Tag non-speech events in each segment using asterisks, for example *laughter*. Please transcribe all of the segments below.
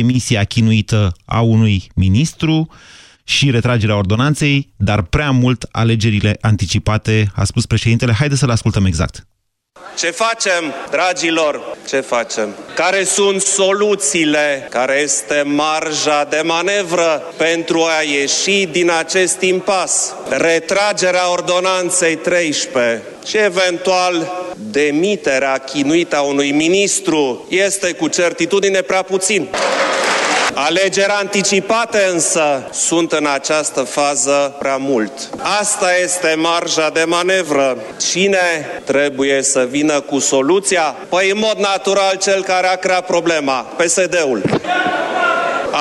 demisia chinuită a unui ministru și retragerea ordonanței, dar prea mult alegerile anticipate, a spus președintele. Haideți să-l ascultăm exact. Ce facem, dragilor? Ce facem? Care sunt soluțiile? Care este marja de manevră pentru a ieși din acest impas? Retragerea ordonanței 13 și eventual demiterea chinuită a unui ministru este cu certitudine prea puțin. Alegeri anticipate însă sunt în această fază prea mult. Asta este marja de manevră. Cine trebuie să vină cu soluția? Păi în mod natural cel care a creat problema, PSD-ul.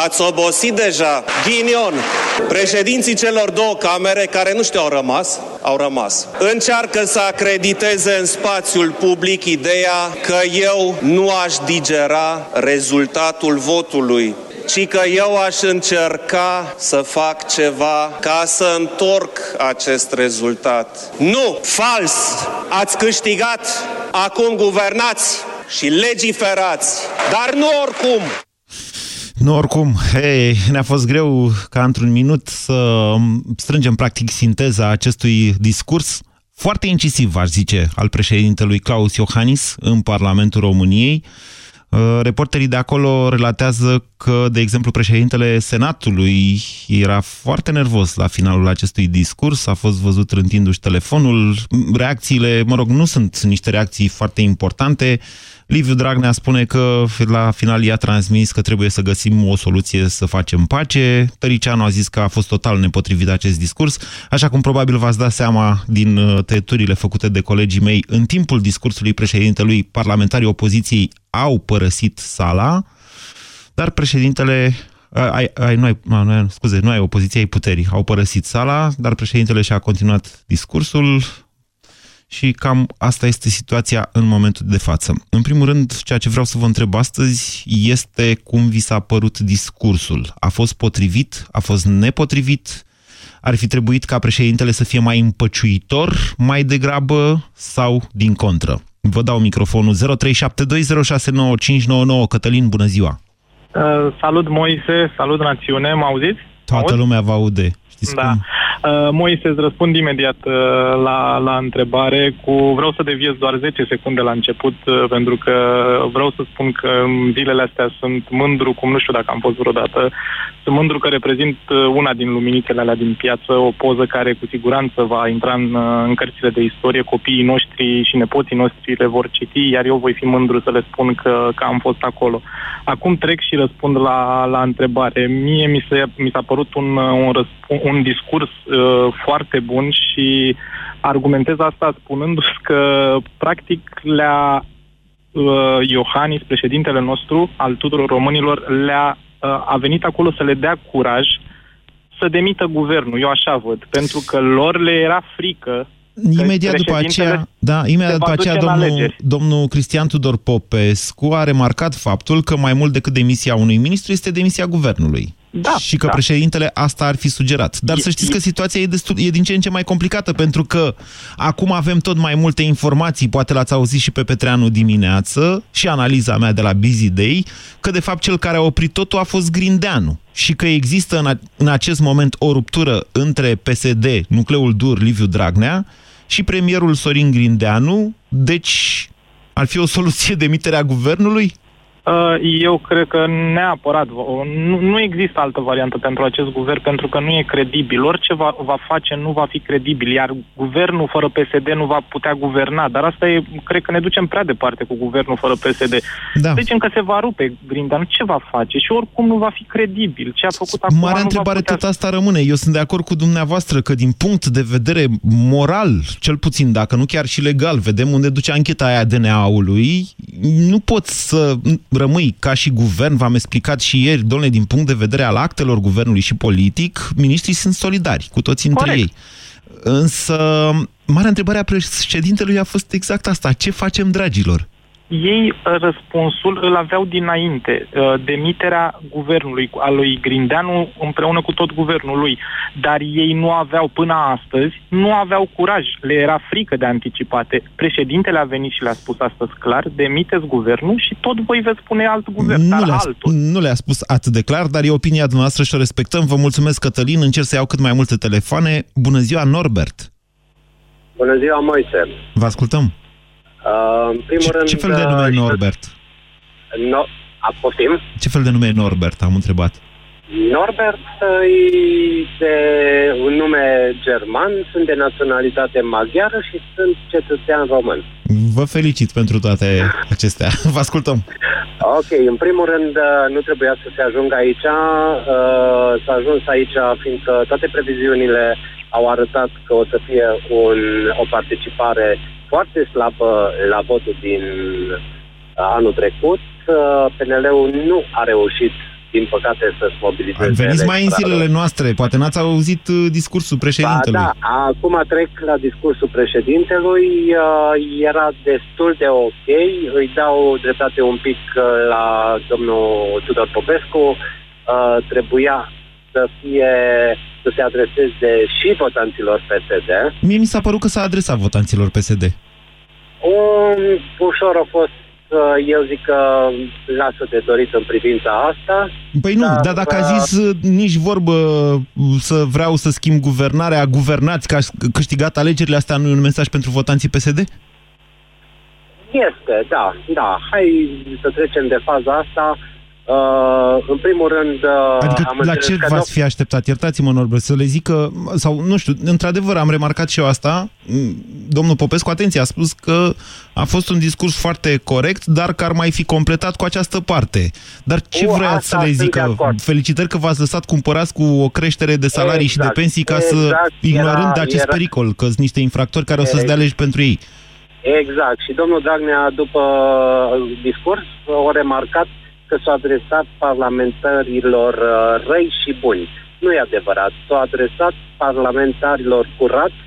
Ați obosit deja. Ghinion. Președinții celor două camere, care nu știu au rămas, au rămas. Încearcă să acrediteze în spațiul public ideea că eu nu aș digera rezultatul votului ci că eu aș încerca să fac ceva ca să întorc acest rezultat. Nu! Fals! Ați câștigat, acum guvernați și legiferați, dar nu oricum! Nu, oricum, hey, ne-a fost greu ca într-un minut să strângem practic sinteza acestui discurs foarte incisiv, aș zice, al președintelui Claus Iohannis în Parlamentul României. Uh, reporterii de acolo relatează că, de exemplu, președintele Senatului era foarte nervos la finalul acestui discurs, a fost văzut rântindu-și telefonul. Reacțiile, mă rog, nu sunt niște reacții foarte importante. Liviu Dragnea spune că la final i-a transmis că trebuie să găsim o soluție să facem pace. Tăricianu a zis că a fost total nepotrivit acest discurs, așa cum probabil v-ați dat seama din uh, tăieturile făcute de colegii mei în timpul discursului președintelui, parlamentarii opoziției au părăsit sala, dar președintele ai, ai, nu ai, nu, scuze, nu ai opoziția, ai puterii. Au părăsit sala, dar președintele și-a continuat discursul și cam asta este situația în momentul de față. În primul rând, ceea ce vreau să vă întreb astăzi este cum vi s-a părut discursul. A fost potrivit? A fost nepotrivit? Ar fi trebuit ca președintele să fie mai împăciuitor, mai degrabă sau din contră? Vă dau microfonul 0372069599. Cătălin, bună ziua! Uh, salut, Moise! Salut, națiune! Mă auziți? Toată lumea vă aude. Știți da. cum? Uh, Moise, îți răspund imediat uh, la, la întrebare cu... Vreau să deviez doar 10 secunde la început, uh, pentru că vreau să spun că în zilele astea sunt mândru, cum nu știu dacă am fost vreodată, sunt mândru că reprezint uh, una din luminițele alea din piață, o poză care cu siguranță va intra în, uh, în cărțile de istorie, copiii noștri și nepoții noștri le vor citi, iar eu voi fi mândru să le spun că, că am fost acolo. Acum trec și răspund la, la întrebare. Mie mi, se, mi s-a părut un, un, răsp- un discurs uh, foarte bun și argumentez asta spunându-și că practic le-a uh, Iohannis, președintele nostru al tuturor românilor, le-a uh, a venit acolo să le dea curaj să demită guvernul. Eu așa văd. Pentru că lor le era frică Imediat după aceea, da, imediat după aceea domnul, domnul Cristian Tudor Popescu a remarcat faptul că mai mult decât demisia unui ministru este demisia guvernului. Da, și că da. președintele asta ar fi sugerat. Dar e, să știți e... că situația e, destul, e din ce în ce mai complicată, pentru că acum avem tot mai multe informații, poate l-ați auzit și pe Petreanu dimineață, și analiza mea de la Busy Day, că de fapt cel care a oprit totul a fost Grindeanu și că există în, a, în acest moment o ruptură între PSD, nucleul dur Liviu Dragnea, și premierul Sorin Grindeanu, deci ar fi o soluție de emiterea guvernului? Uh, eu cred că neapărat. Nu, nu există altă variantă pentru acest guvern pentru că nu e credibil. Orice va, va face nu va fi credibil, iar guvernul fără PSD nu va putea guverna. Dar asta e, cred că ne ducem prea departe cu guvernul fără PSD. Da. Deci încă se va rupe Grindan. Ce va face? Și oricum nu va fi credibil. Ce a făcut acum Marea întrebare putea... tot asta rămâne. Eu sunt de acord cu dumneavoastră că din punct de vedere moral, cel puțin, dacă nu chiar și legal, vedem unde duce ancheta aia DNA-ului, nu pot să rămâi ca și guvern, v-am explicat și ieri, domnule, din punct de vedere al actelor guvernului și politic, ministrii sunt solidari cu toți între Corect. ei. Însă, marea întrebare a președintelui a fost exact asta. Ce facem, dragilor? Ei uh, răspunsul îl aveau dinainte, uh, demiterea guvernului, a lui Grindeanu împreună cu tot guvernul lui, dar ei nu aveau până astăzi, nu aveau curaj, le era frică de anticipate. Președintele a venit și le-a spus astăzi clar, demiteți guvernul și tot voi veți pune alt guvern, nu dar le-a, altul. Nu le-a spus atât de clar, dar e opinia noastră și o respectăm. Vă mulțumesc, Cătălin, încerc să iau cât mai multe telefoane. Bună ziua, Norbert! Bună ziua, Moise! Vă ascultăm! Uh, în primul ce, rând... Ce fel de nume e uh, Norbert? No, a, poftim? Ce fel de nume e Norbert, am întrebat? Norbert e de un nume german, sunt de naționalitate maghiară și sunt cetățean român. Vă felicit pentru toate acestea. *laughs* Vă ascultăm. Ok, în primul rând uh, nu trebuia să se ajungă aici, uh, s-a ajuns aici fiindcă toate previziunile au arătat că o să fie un, o participare foarte slabă la votul din anul trecut. PNL-ul nu a reușit din păcate să-și mobilizeze... Veniți mai în zilele noastre, poate n-ați auzit uh, discursul președintelui. Ba, da, acum trec la discursul președintelui, uh, era destul de ok, îi dau dreptate un pic uh, la domnul Tudor Popescu, trebuia să fie să se adreseze și votanților PSD. Mie mi s-a părut că s-a adresat votanților PSD. Un ușor a fost eu zic că lasă de dorit în privința asta. Păi nu, dar, dar dacă a uh, zis uh, nici vorbă uh, să vreau să schimb guvernarea, guvernați că a câștigat alegerile astea, nu e un mesaj pentru votanții PSD? Este, da, da. Hai să trecem de faza asta. Uh, în primul rând... Uh, adică am la ce v-ați fi așteptat? Iertați-mă, Norbert, să le zică, sau nu știu, într-adevăr am remarcat și eu asta, domnul Popescu, atenție, a spus că a fost un discurs foarte corect, dar că ar mai fi completat cu această parte. Dar ce uh, vrea să le zică? Felicitări că v-ați lăsat cumpărați cu o creștere de salarii exact, și de exact. pensii ca exact, să, ignorând era, de acest era... pericol, că sunt niște infractori care o să-ți dea legi pentru ei. Exact. Și domnul Dragnea, după discurs, a remarcat că s-a adresat parlamentarilor uh, răi și buni. Nu e adevărat. S-a adresat parlamentarilor curați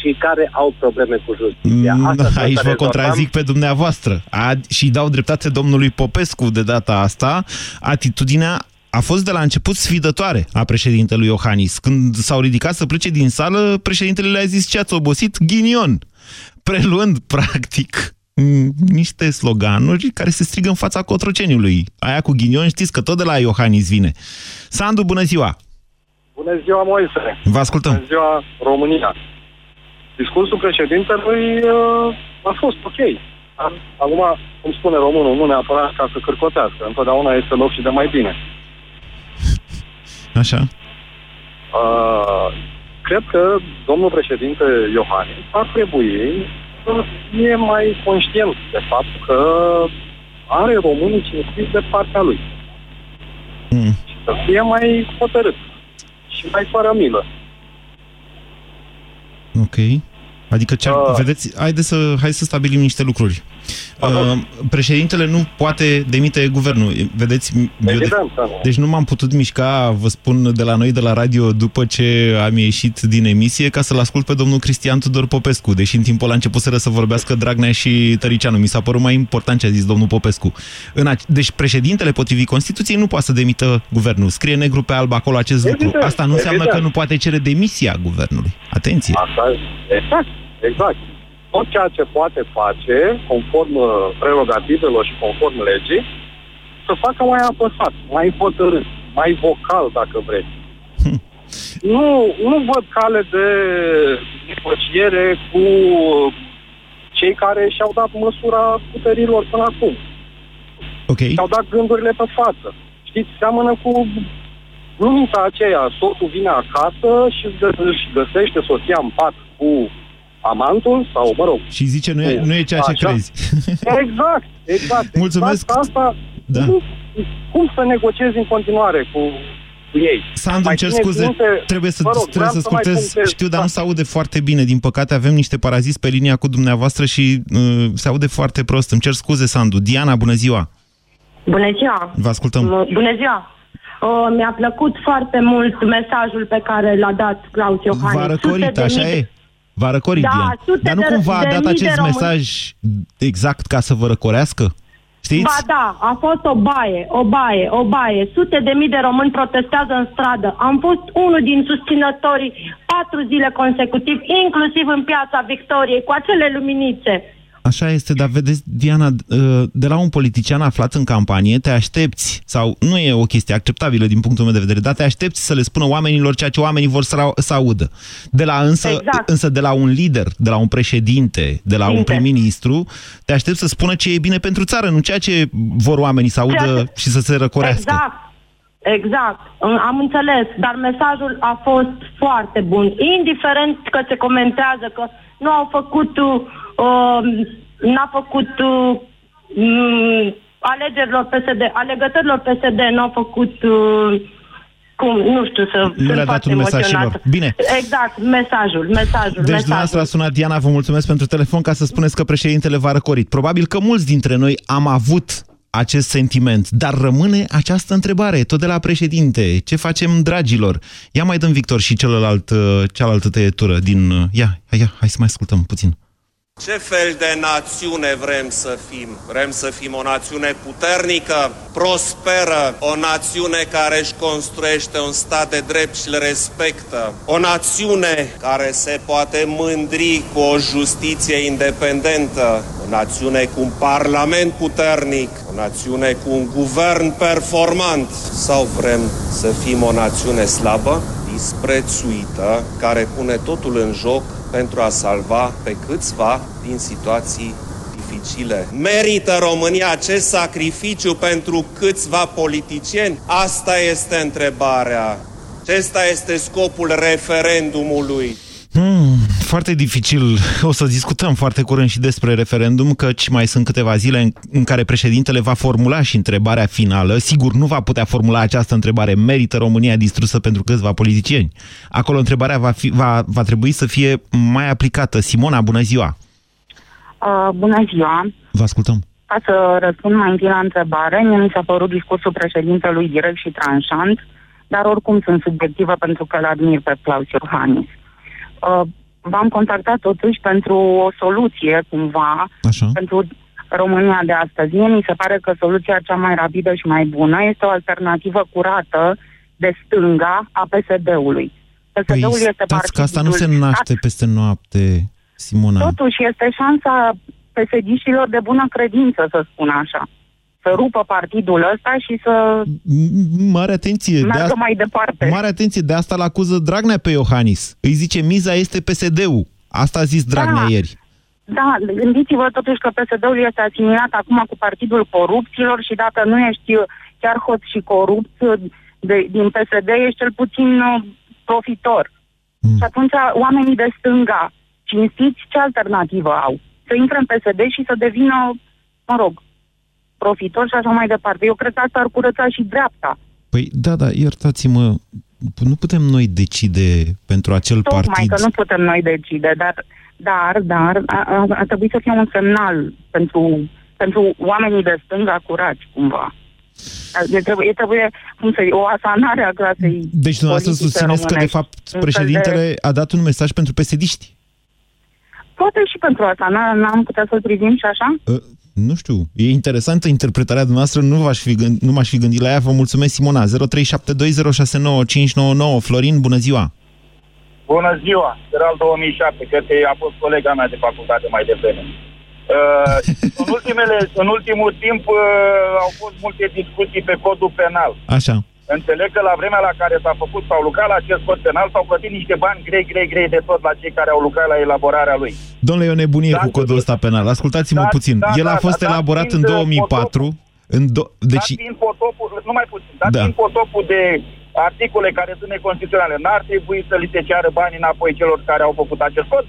și care au probleme cu justiția. Mm, asta Aici vă contrazic pe dumneavoastră. A, și dau dreptate domnului Popescu de data asta. Atitudinea a fost de la început sfidătoare a președintelui Iohannis. Când s-au ridicat să plece din sală, președintele le-a zis ce ați obosit? Ghinion! Preluând, *laughs* practic, niște sloganuri care se strigă în fața cotroceniului. Aia cu ghinion, știți că tot de la Iohannis vine. Sandu, bună ziua! Bună ziua, Moise! Vă ascultăm! Bună ziua, România! Discursul președintelui uh, a fost ok. Acum, cum spune românul, nu neapărat ca să cârcotească. Întotdeauna este loc și de mai bine. Așa. Uh, cred că domnul președinte Iohannis ar trebui e mai conștient de faptul că are românii cinstiți de partea lui. Mm. Și să fie mai hotărât și mai fără milă. Ok. Adică, ce, uh. vedeți, haideți să, hai să stabilim niște lucruri. Uh, președintele nu poate demite guvernul. Vedeți? Evident, de... Da. Deci nu m-am putut mișca, vă spun, de la noi, de la radio, după ce am ieșit din emisie, ca să-l ascult pe domnul Cristian Tudor Popescu. Deși în timpul ăla început să vorbească Dragnea și Tăricianu. Mi s-a părut mai important ce a zis domnul Popescu. În a... Deci președintele, potrivit Constituției, nu poate să demită guvernul. Scrie negru pe alb acolo acest evident, lucru. Asta nu înseamnă evident. că nu poate cere demisia guvernului. Atenție! Asta, exact, exact tot ceea ce poate face, conform uh, prerogativelor și conform legii, să facă mai apăsat, mai hotărât, mai vocal, dacă vreți. Hm. Nu, nu văd cale de negociere cu cei care și-au dat măsura puterilor până acum. Okay. Și-au dat gândurile pe față. Știți, seamănă cu glumița aceea, soțul vine acasă și își găsește soția în pat cu amantul sau, mă rog... Și zice, nu e, nu e ceea ce așa. crezi. *laughs* Exact, exact. Mulțumesc. Exact asta, da. cum, cum să negociezi în continuare cu, cu ei. Sandu, îmi cer scuze, cuvinte, trebuie să, rog, trebuie să scurtez. Știu, dar nu se aude foarte bine. Din păcate avem niște paraziți pe linia cu dumneavoastră și uh, se aude foarte prost. Îmi cer scuze, Sandu. Diana, bună ziua! Bună ziua! Vă ascultăm! Bună ziua! Uh, mi-a plăcut foarte mult mesajul pe care l-a dat Claus Iohannis. V-a răcorit, așa e? V-a răcorit, Da, Diana. sute Dar nu de- cumva a de dat mii de acest români. mesaj exact ca să vă răcorească? Știți? Ba da, a fost o baie, o baie, o baie. Sute de mii de români protestează în stradă. Am fost unul din susținătorii patru zile consecutiv, inclusiv în piața Victoriei, cu acele luminițe. Așa este, dar vedeți, Diana, de la un politician aflat în campanie, te aștepți, sau nu e o chestie acceptabilă din punctul meu de vedere, dar te aștepți să le spună oamenilor ceea ce oamenii vor să, să audă. De la însă, Exact. însă de la un lider, de la un președinte, de la un Lider. prim-ministru, te aștepți să spună ce e bine pentru țară, nu ceea ce vor oamenii să audă Ceea ce- și să se răcorească. Exact. Exact, am înțeles, dar mesajul a fost foarte bun. Indiferent că se comentează că nu au făcut, uh, n-a făcut uh, m, alegerilor PSD, alegătorilor PSD n-au făcut, uh, cum, nu știu să... Nu sunt le-a dat foarte un mesaj și emoționată. lor. Bine. Exact, mesajul, mesajul, Deci mesajul. dumneavoastră a sunat Diana, vă mulțumesc pentru telefon ca să spuneți că președintele v-a răcorit. Probabil că mulți dintre noi am avut acest sentiment, dar rămâne această întrebare, tot de la președinte. Ce facem, dragilor? Ia mai dăm Victor și celălalt, uh, cealaltă tăietură din... uh, Ia, ia, hai să mai ascultăm puțin. Ce fel de națiune vrem să fim? Vrem să fim o națiune puternică, prosperă, o națiune care își construiește un stat de drept și le respectă, o națiune care se poate mândri cu o justiție independentă, o națiune cu un parlament puternic, o națiune cu un guvern performant. Sau vrem să fim o națiune slabă, disprețuită, care pune totul în joc pentru a salva pe câțiva din situații dificile. Merită România acest sacrificiu pentru câțiva politicieni? Asta este întrebarea. Acesta este scopul referendumului. Hmm, foarte dificil. O să discutăm foarte curând și despre referendum, căci mai sunt câteva zile în, în care președintele va formula și întrebarea finală. Sigur, nu va putea formula această întrebare. Merită România distrusă pentru câțiva politicieni? Acolo întrebarea va, fi, va, va trebui să fie mai aplicată. Simona, bună ziua! Uh, bună ziua! Vă ascultăm. Ca să răspund mai întâi la întrebare, mie mi s-a părut discursul președintelui direct și tranșant, dar oricum sunt subiectivă pentru că îl admir pe Claus Iohannis. Uh, v-am contactat totuși pentru o soluție, cumva, Așa. pentru România de astăzi. Mie mi se pare că soluția cea mai rapidă și mai bună este o alternativă curată de stânga a PSD-ului. Păi PSD-ul este stați că asta nu se partidul- naște peste noapte, Simona. Totuși este șansa pesediștilor de bună credință, să spun așa. Să rupă partidul ăsta și să M- Mare atenție! De meargă asta, mai departe. mare atenție! De asta l-acuză Dragnea pe Iohannis. Îi zice, miza este PSD-ul. Asta a zis Dragnea Da. ieri. Da, gândiți-vă totuși că PSD-ul este asimilat acum cu partidul corupților și dacă nu ești chiar hoț și corupt de, din PSD, ești cel puțin uh, profitor. Mm. Și atunci oamenii de stânga, cinstiți, ce alternativă au? Să intre în PSD și să devină, mă rog, profitor și așa mai departe. Eu cred că asta ar curăța și dreapta. Păi da, da, iertați-mă, nu putem noi decide pentru acel Tocmai partid. că nu putem noi decide, dar, dar, dar a, a, ar trebui să fie un semnal pentru, pentru oamenii de stânga curați, cumva. E trebuie, e trebuie cum să o asanare a clasei Deci dumneavoastră politice susțineți că, de românești. fapt, Un fel președintele a dat un mesaj pentru pesediști. Poate și pentru asta, n- n-am putea să-l privim și așa? Uh, nu știu, e interesantă interpretarea dumneavoastră, nu, v-aș fi gând, nu m-aș fi gândit la ea. Vă mulțumesc, Simona. 0372069599. Florin, bună ziua! Bună ziua, Feral 2007, cred că a fost colega mea de facultate mai devreme. Uh, *laughs* în, ultimele, în ultimul timp uh, au fost multe discuții pe codul penal. Așa. Înțeleg că la vremea la care s-a făcut, s-au lucrat la acest cod penal, s-au plătit niște bani grei, grei, grei de tot la cei care au lucrat la elaborarea lui. Domnule, e o nebunie Da, cu codul ăsta penal. Ascultați-mă da, puțin. da, El a da, fost da, da, elaborat fiind, în uh, 2004. În do... Deci... Deci, Dat fiind potopul, numai puțin, dat Da. da. fiind potopul de articole care sunt neconstituționale, n-ar trebui să li se ceară bani înapoi celor care au făcut acest cod?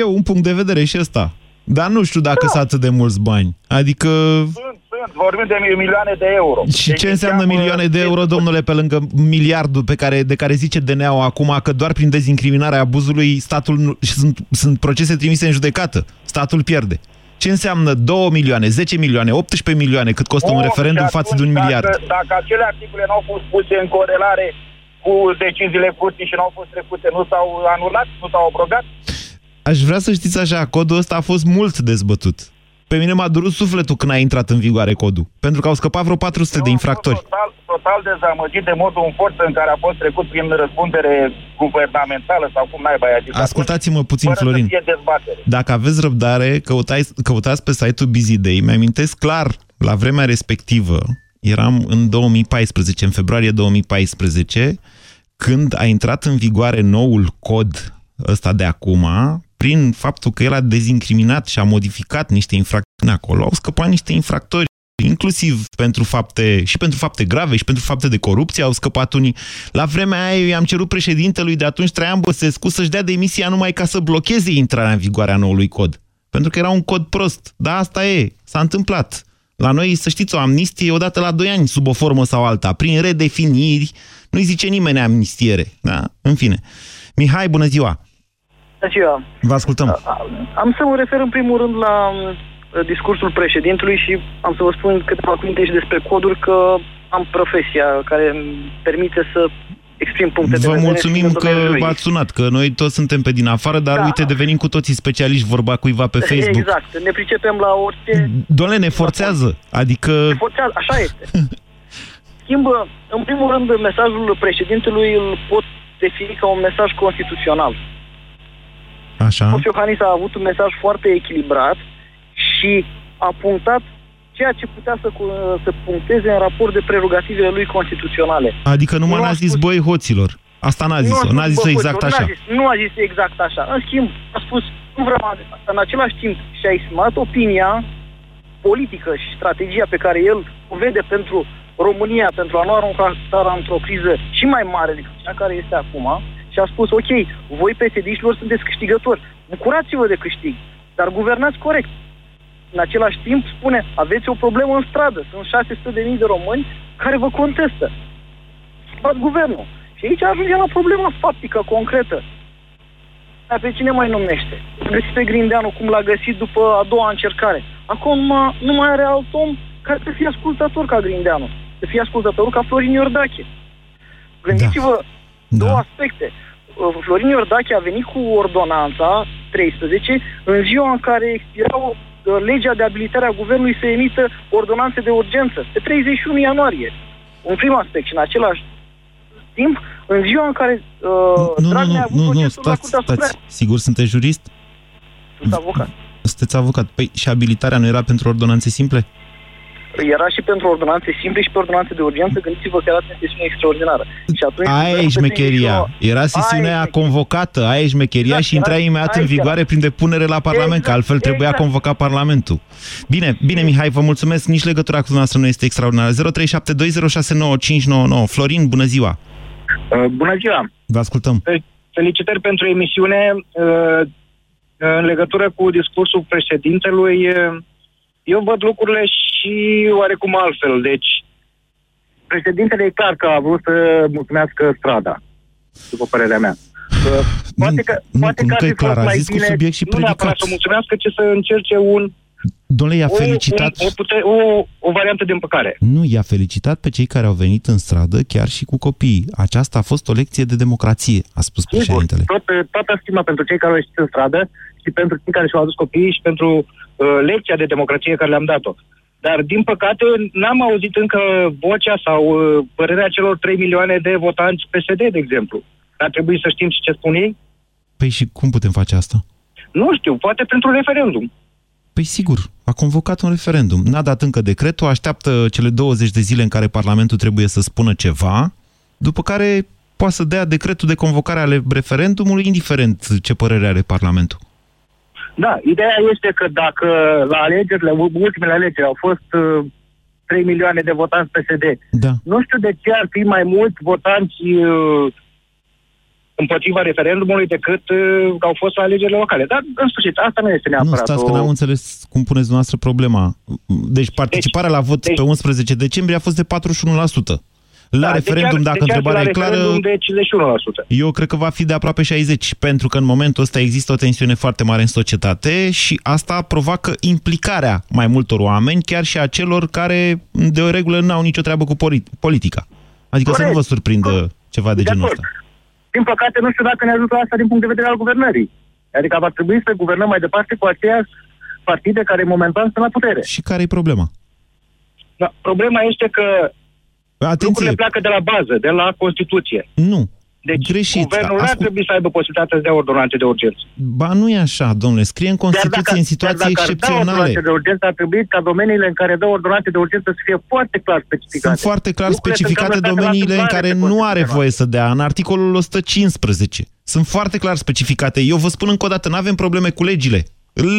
e un punct de vedere și ăsta. Dar nu știu dacă Da. sunt atât de mulți bani. Adică... Sunt, sunt, vorbim de milioane de euro. Și Deci ce înseamnă înseamnă- milioane de euro, domnule, pe lângă miliardul pe care, de care zice DNA-ul acum că doar prin dezincriminarea abuzului statul nu, și sunt, sunt procese trimise în judecată. Statul pierde. Ce înseamnă 2 milioane, 10 milioane, 18 milioane, cât costă un Bun, referendum și față de un atunci, miliard? Dacă, dacă acele articole nu au fost puse în corelare cu deciziile curții și nu au fost trecute, nu s-au anulat, nu s-au abrogat? aș vrea să știți așa, codul ăsta a fost mult dezbătut. Pe mine m-a durut sufletul când a intrat în vigoare codul, pentru că au scăpat vreo 400 de infractori. Total, total dezamăgit de modul în forță în care a fost trecut prin răspundere guvernamentală sau cum naiba aia zis. Ascultați-mă puțin, fără Florin. Să fie dezbatere. Dacă aveți răbdare, căutați, căutați pe site-ul Busy Day. Mi-amintesc clar, la vremea respectivă, eram în 2014, în februarie 2014, când a intrat în vigoare noul cod ăsta de acum, prin faptul că el a dezincriminat și a modificat niște infracțiuni acolo, au scăpat niște infractori inclusiv pentru fapte, și pentru fapte grave și pentru fapte de corupție au scăpat unii. La vremea aia eu i-am cerut președintelui de atunci Traian Băsescu să-și dea demisia numai ca să blocheze intrarea în vigoare a noului cod. Pentru că era un cod prost. Dar asta e, s-a întâmplat. La noi, să știți, o amnistie odată la 2 ani, sub o formă sau alta, prin redefiniri, nu-i zice nimeni amnistiere. Da? În fine. Mihai, bună ziua! Bună ziua! Vă ascultăm! Am să mă refer în primul rând la uh, discursul președintului și am să vă spun câteva cuvinte și despre coduri, că am profesia care îmi permite să exprim puncte de Vă vedere. mulțumim și în că domeniul v-ați sunat, că noi toți suntem pe din afară, dar Da. uite, devenim cu toții specialiști, vorba cuiva pe Facebook. Exact. Ne pricepem la orice... Doamne, ne forțează. Adică... Forțează, așa este. *laughs* Schimbă, în primul rând, mesajul președintelui îl pot defini ca un mesaj constituțional. Așa. Claus Iohannis a avut un mesaj foarte echilibrat și a punctat ceea ce putea să, cu- să puncteze în raport de prerogativele lui constituționale. Adică numai Nu n-a a zis spus- băi hoților. Asta n-a zis-o, Nu n-a zis-o bă, exact nu așa. a zis, nu a zis exact așa. În schimb, a spus, nu vreau a- în același timp și-a exprimat opinia politică și strategia pe care el o vede pentru România, pentru a nu arunca țara într-o criză și mai mare decât cea care este acum, și a spus, ok, voi PSD-știlor sunteți câștigători, bucurați-vă de câștig, dar guvernați corect. În același timp spune, aveți o problemă în stradă, sunt 600 de mii de români care vă contestă. Schimbați guvernul. Și aici ajungem la problema faptică, concretă. Dar pe cine mai numește? A găsit pe Grindeanu cum l-a găsit după a doua încercare. Acum nu mai, nu mai are alt om care să fie ascultător ca Grindeanu. Să fie ascultător ca Florin Iordache. Gândiți-vă Da. Două aspecte. Uh, Florin Iordache a venit cu ordonanța 13 în ziua în care expirau uh, legea de abilitare a guvernului să emită ordonanțe de urgență, pe 31 ianuarie. Un prim aspect și în același timp, în ziua în care uh, Nu, nu, Dragnea a nu, avut nu, nu, procesul la stați, Curtea stați. Supremă. Sigur sunteți jurist? Sunt avocat. Sunteți avocat. Păi și abilitarea nu era pentru ordonanțe simple? Era și pentru ordonanțe simple și pe ordonanțe de urgență, gândiți-vă că era o sesiune extraordinară. Și atunci, Aia e pe șmecheria. 31 Era sesiunea Aia e convocată, aia e șmecheria Exact, și intra era- imediat în aici era. vigoare prin depunere la Parlament, că Exact, altfel trebuia exact. convocat Parlamentul. Bine, bine, Mihai, vă mulțumesc. Nici legătura cu dumneavoastră nu este extraordinară. 0372069599. Florin, bună ziua! Uh, bună ziua! Vă ascultăm. Felicitări pentru emisiune. Uh, În legătură cu discursul președintelui, uh, eu văd lucrurile și oarecum altfel. Deci, președintele e clar că a vrut să mulțumească strada, după părerea mea. Uh, Poate că, nu, poate nu că că ar e fi fost clar, a mai zis cu bine, subiect și nu neapărat predicat. să mulțumească, ci să încerce un, Domnule, i-a o, felicitat... un, o, pute, o, o variantă de împăcare. Nu, i-a felicitat pe cei care au venit în stradă, chiar și cu copiii. Aceasta a fost o lecție de democrație, a spus Sigur, președintele. tot, toată stima pentru cei care au ieșit în stradă și pentru cei care și-au adus copiii și pentru uh, lecția de democrație care le-am dat-o. Dar, din păcate, n-am auzit încă vocea sau uh, părerea celor 3 milioane de votanți PSD, de exemplu. Ar trebui să știm și ce spun ei? Păi și cum putem face asta? Nu știu, poate pentru referendum. Păi sigur, a convocat un referendum. N-a dat încă decretul, așteaptă cele 20 de zile în care Parlamentul trebuie să spună ceva, după care poate să dea decretul de convocare ale referendumului, indiferent ce părere are Parlamentul. Da, ideea este că dacă la alegerile, ultimele alegeri au fost uh, 3 milioane de votanți PSD, Da. nu știu de ce ar fi mai mulți votanți uh, împotriva referendumului decât uh, au fost la alegerile locale. Dar, în sfârșit, asta nu este Nu, neapărat stați că o... n-am înțeles cum puneți dumneavoastră problema. Deci participarea la vot deci- pe 11 decembrie a fost de 41%. La Da, referendum, deci ar- dacă deci ar fi întrebarea la e clară, referendum de 51%. eu cred că va fi de aproape 60, pentru că în momentul ăsta există o tensiune foarte mare în societate și asta provoacă implicarea mai multor oameni, chiar și a celor care de o regulă n-au nicio treabă cu polit- politica. Adică să Corect. nu vă surprindă ceva de De genul acord. ăsta. Din păcate, nu știu dacă ne ajută asta din punct de vedere al guvernării. Adică va trebui să guvernăm mai departe cu aceiași partide care momentan sunt la putere. Și care e problema? Da, problema este că Atenție! lucrurile pleacă de la bază, de la Constituție. Nu. Deci Greșit. guvernul nu ar Ascult- trebui să aibă posibilitatea să dea ordonanțe de urgență. Ba nu e așa, domnule. Scrie în Constituție în situații dar dacă ar da excepționale. ordonanțe de urgență, ar trebui ca domeniile în care dă ordonanțe de urgență să fie foarte clar specificate. Sunt foarte clar Lucrurile sunt specificate cam lăsate la domeniile în întâmplare care pe nu are Constituția voie să dea. În articolul 115. Sunt foarte clar specificate. Eu vă spun încă o dată, nu avem probleme cu legile.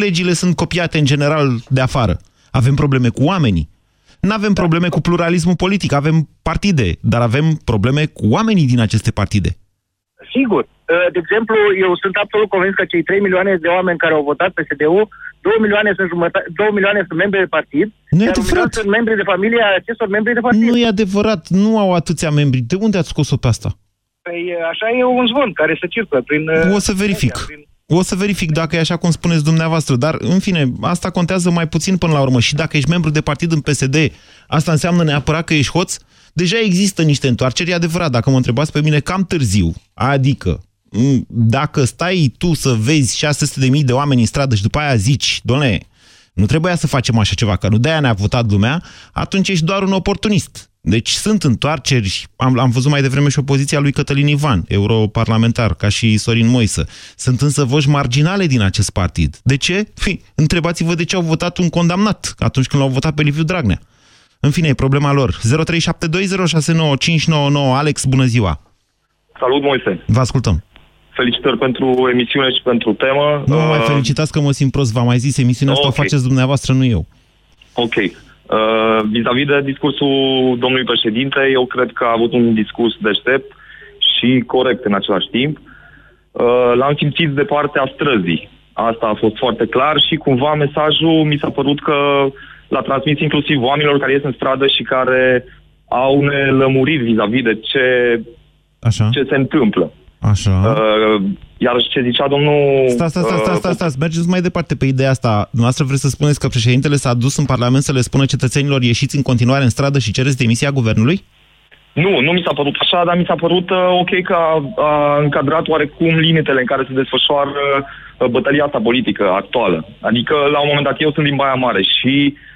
Legile sunt copiate în general de afară. Avem probleme cu oamenii. Nu avem probleme cu pluralismul politic. Avem partide, dar avem probleme cu oamenii din aceste partide. Sigur. Uh, De exemplu, eu sunt absolut convins că cei 3 milioane de oameni care au votat PSD-ul, 2 milioane sunt, jumătate, 2 milioane sunt membri de partid, Nu e iar un milion adevărat. sunt membri de familie a acestor membri de partid. Nu e adevărat, nu au atâția membri. De unde ați scos-o pe asta? Păi așa e un zvon care se circulă prin... uh, O să verific. media, prin- O să verific dacă e așa cum spuneți dumneavoastră, dar în fine, asta contează mai puțin până la urmă. Și dacă ești membru de partid în PSD, asta înseamnă neapărat că ești hoț? Deja există niște întoarceri, e adevărat, dacă mă întrebați pe mine, cam târziu. Adică, m, dacă stai tu să vezi 600.000 de oameni în stradă și după aia zici, doamne, nu trebuia să facem așa ceva, că nu de-aia ne-a votat lumea, atunci ești doar un oportunist. Deci sunt întoarceri, am, am văzut mai devreme și opoziția lui Cătălin Ivan, europarlamentar, ca și Sorin Moisă. Sunt însă voci marginale din acest partid. De ce? Păi, întrebați-vă de ce au votat un condamnat atunci când l-au votat pe Liviu Dragnea. În fine, e problema lor. 0372069599. Alex, bună ziua! Salut, Moise! Vă ascultăm. Felicitări pentru emisiune și pentru temă. Nu mă mai Uh, felicitați că mă simt prost, v-am mai zis, emisiunea asta Ok. o faceți dumneavoastră, nu eu. Ok. Uh, vis-a-vis de discursul domnului președinte, eu cred că a avut un discurs deștept și corect în același timp. Uh, l-am simțit de partea străzii. Asta a fost foarte clar și cumva mesajul mi s-a părut că l-a transmis inclusiv oamenilor care ies în stradă și care au nelămuriri vis-a-vis de ce, Așa, ce se întâmplă. Așa. Uh, iar ce zicea domnul... Stai, stai, stai, stai, uh, stai, stai, mergeți mai departe pe ideea asta. Dumneavoastră vreți să spuneți că președintele s-a dus în Parlament să le spună cetățenilor ieșiți în continuare în stradă și cereți demisia guvernului? Nu, nu mi s-a părut așa, dar mi s-a părut uh, ok că a, a încadrat oarecum limitele în care se desfășoară uh, bătălia asta politică actuală. Adică, la un moment dat, eu sunt din Baia Mare și uh,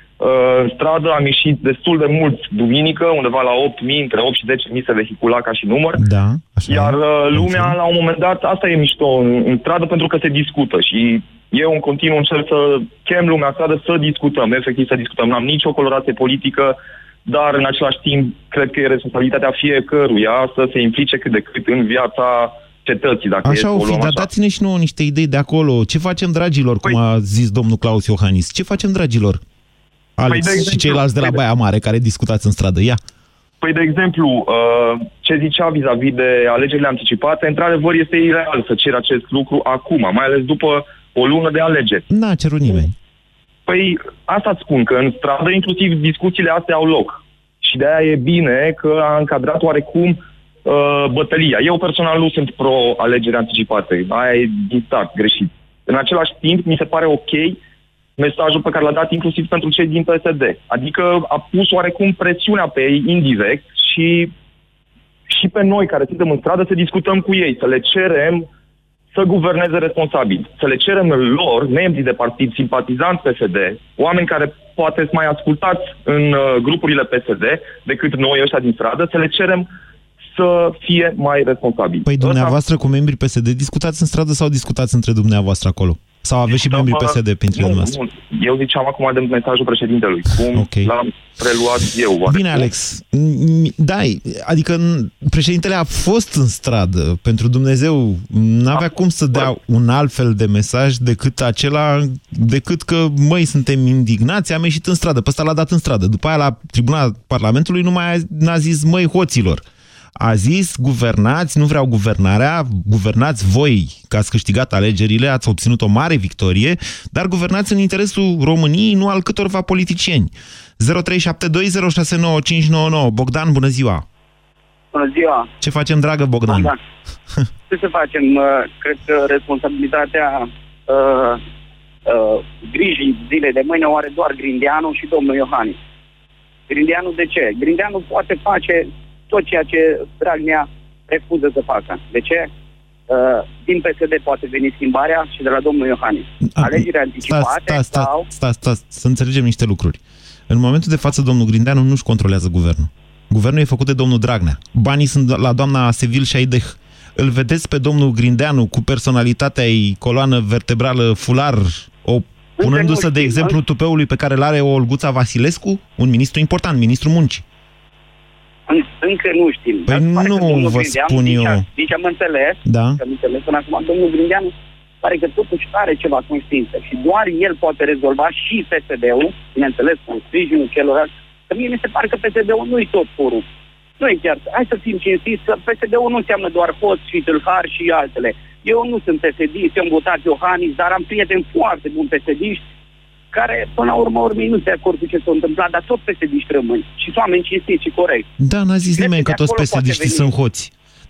în stradă am ieșit destul de mult duminică, undeva la 8.000, între 8 și 10.000 se vehicula ca și număr. Da, așa. Iar uh, lumea, Confirm. la un moment dat, asta e mișto în, în stradă pentru că se discută și eu în continuu încerc să chem lumea în stradă să discutăm, efectiv să discutăm. N-am nicio colorație politică, dar în același timp cred că e responsabilitatea fiecăruia să se implice cât de cât în viața cetății, dacă e Așa să o o fi, luăm dar așa. dați-ne și nouă niște idei de acolo. Ce facem, dragilor, cum Păi- a zis domnul Claus Iohannis? Ce facem, dragilor? Alex de și exemplu, ceilalți de la păi de- Baia Mare care discutați în stradă. Ia. Păi, de exemplu, uh, ce zicea vis-a-vis de alegerile anticipate, într-adevăr este ireal să cer acest lucru acum, mai ales după o lună de alegeri. N-a cerut nimeni. Păi asta îți spun, că în stradă inclusiv discuțiile astea au loc. Și de aia e bine că a încadrat oarecum uh, bătălia. Eu personal nu sunt pro-alegeri anticipate. Aia e din start, greșit. În același timp, mi se pare ok mesajul pe care l-a dat inclusiv pentru cei din PSD. Adică a pus oarecum presiunea pe ei indirect și și pe noi care suntem în stradă să discutăm cu ei, să le cerem să guverneze responsabil. Să le cerem lor, membrii de partid, simpatizanți PSD, oameni care poate sunt mai ascultați în uh, grupurile PSD decât noi ăștia din stradă, să le cerem să fie mai responsabili. Păi Ăsta- dumneavoastră cu membrii PSD discutați în stradă sau discutați între dumneavoastră acolo? Sau aveți și membrii Mă- PSD printre nu, dumneavoastră? nu. Eu ziceam acum de mesajul președintelui. Cum Ok. l-am preluat eu. oarecum. Bine, Alex. M- Da, adică n- președintele a fost în stradă. Pentru Dumnezeu, n-avea cum să dea un alt fel de mesaj decât acela, decât că, măi, suntem indignați, am ieșit în stradă. Pe ăsta l-a dat în stradă. După aia, la tribuna Parlamentului, nu mai a, n-a zis, măi, hoților. A zis, guvernați, nu vreau guvernarea, guvernați voi, că ați câștigat alegerile, ați obținut o mare victorie, dar guvernați în interesul României, nu al câtorva politicieni. 0372069599. Bogdan, bună ziua! Bună ziua! Ce facem, dragă Bogdan? Da. Ce să facem? Uh, Cred că responsabilitatea uh, uh, grijii zilei de mâine o are doar Grindeanu și domnul Iohannis. Grindeanu de ce? Grindeanu poate face tot ceea ce Dragnea refuză să facă. De ce? uh, din PSD poate veni schimbarea și de la domnul Iohannis. Alegeri anticipate sta, sta, sau... sta, sta, sta, să înțelegem niște lucruri. În momentul de față, domnul Grindeanu nu-și controlează guvernul. Guvernul e făcut de domnul Dragnea. Banii sunt la doamna Sevil și Șaideh. Îl vedeți pe domnul Grindeanu cu personalitatea ei, coloană vertebrală, fular, o punându-se, de exemplu, tupeului pe care îl are o Olguța Vasilescu, un ministru important, ministru muncii. În- Încă nu știm. Păi Dar pare nu că domnul vă Grindeanu, spun nici eu. am- Nici am înțeles, Da. că am înțeles până acum, domnul Grindeanu pare că totuși are ceva conștiință și doar el poate rezolva și PSD-ul, bineînțeles, cu sprijinul celorlalți, că mie mi se pare că PSD-ul nu-i tot corupți. Nu e chiar. Hai să fim cinstiți, că PSD-ul nu înseamnă doar hoți și tâlhari și altele. Eu nu sunt psd eu am votat Iohannis, dar am prieteni foarte buni psd care, până la urmă, urmei, nu se acord cu ce s-a întâmplat, dar tot psd rămân. Și sunt oameni cinstiți și corect. Da, n-a zis Cred nimeni că că de toți acolo poate psd veni. sunt hoți.